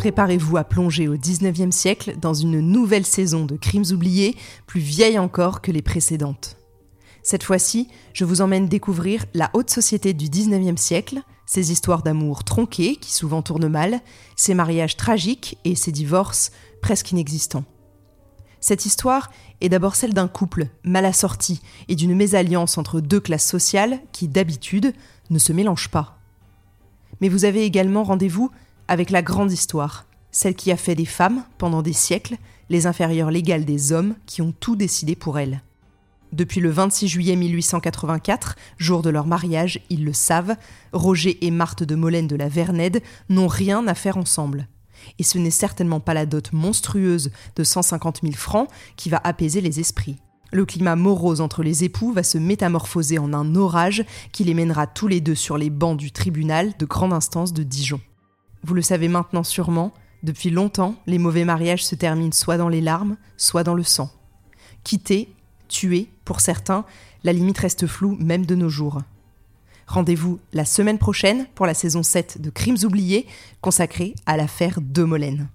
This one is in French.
Préparez-vous à plonger au 19e siècle dans une nouvelle saison de crimes oubliés, plus vieille encore que les précédentes. Cette fois-ci, je vous emmène découvrir la haute société du 19e siècle, ses histoires d'amour tronquées qui souvent tournent mal, ses mariages tragiques et ses divorces presque inexistants. Cette histoire est d'abord celle d'un couple mal assorti et d'une mésalliance entre deux classes sociales qui, d'habitude, ne se mélangent pas. Mais vous avez également rendez-vous avec la grande histoire, celle qui a fait des femmes, pendant des siècles, les inférieures légales des hommes qui ont tout décidé pour elles. Depuis le 26 juillet 1884, jour de leur mariage, ils le savent, Roger et Marthe de Molène de la Vernède n'ont rien à faire ensemble. Et ce n'est certainement pas la dot monstrueuse de 150 000 francs qui va apaiser les esprits. Le climat morose entre les époux va se métamorphoser en un orage qui les mènera tous les deux sur les bancs du tribunal de grande instance de Dijon. Vous le savez maintenant sûrement, depuis longtemps, les mauvais mariages se terminent soit dans les larmes, soit dans le sang. Quitter, tuer, pour certains, la limite reste floue même de nos jours. Rendez-vous la semaine prochaine pour la saison 7 de Crimes oubliés, consacrée à l'affaire de Molène.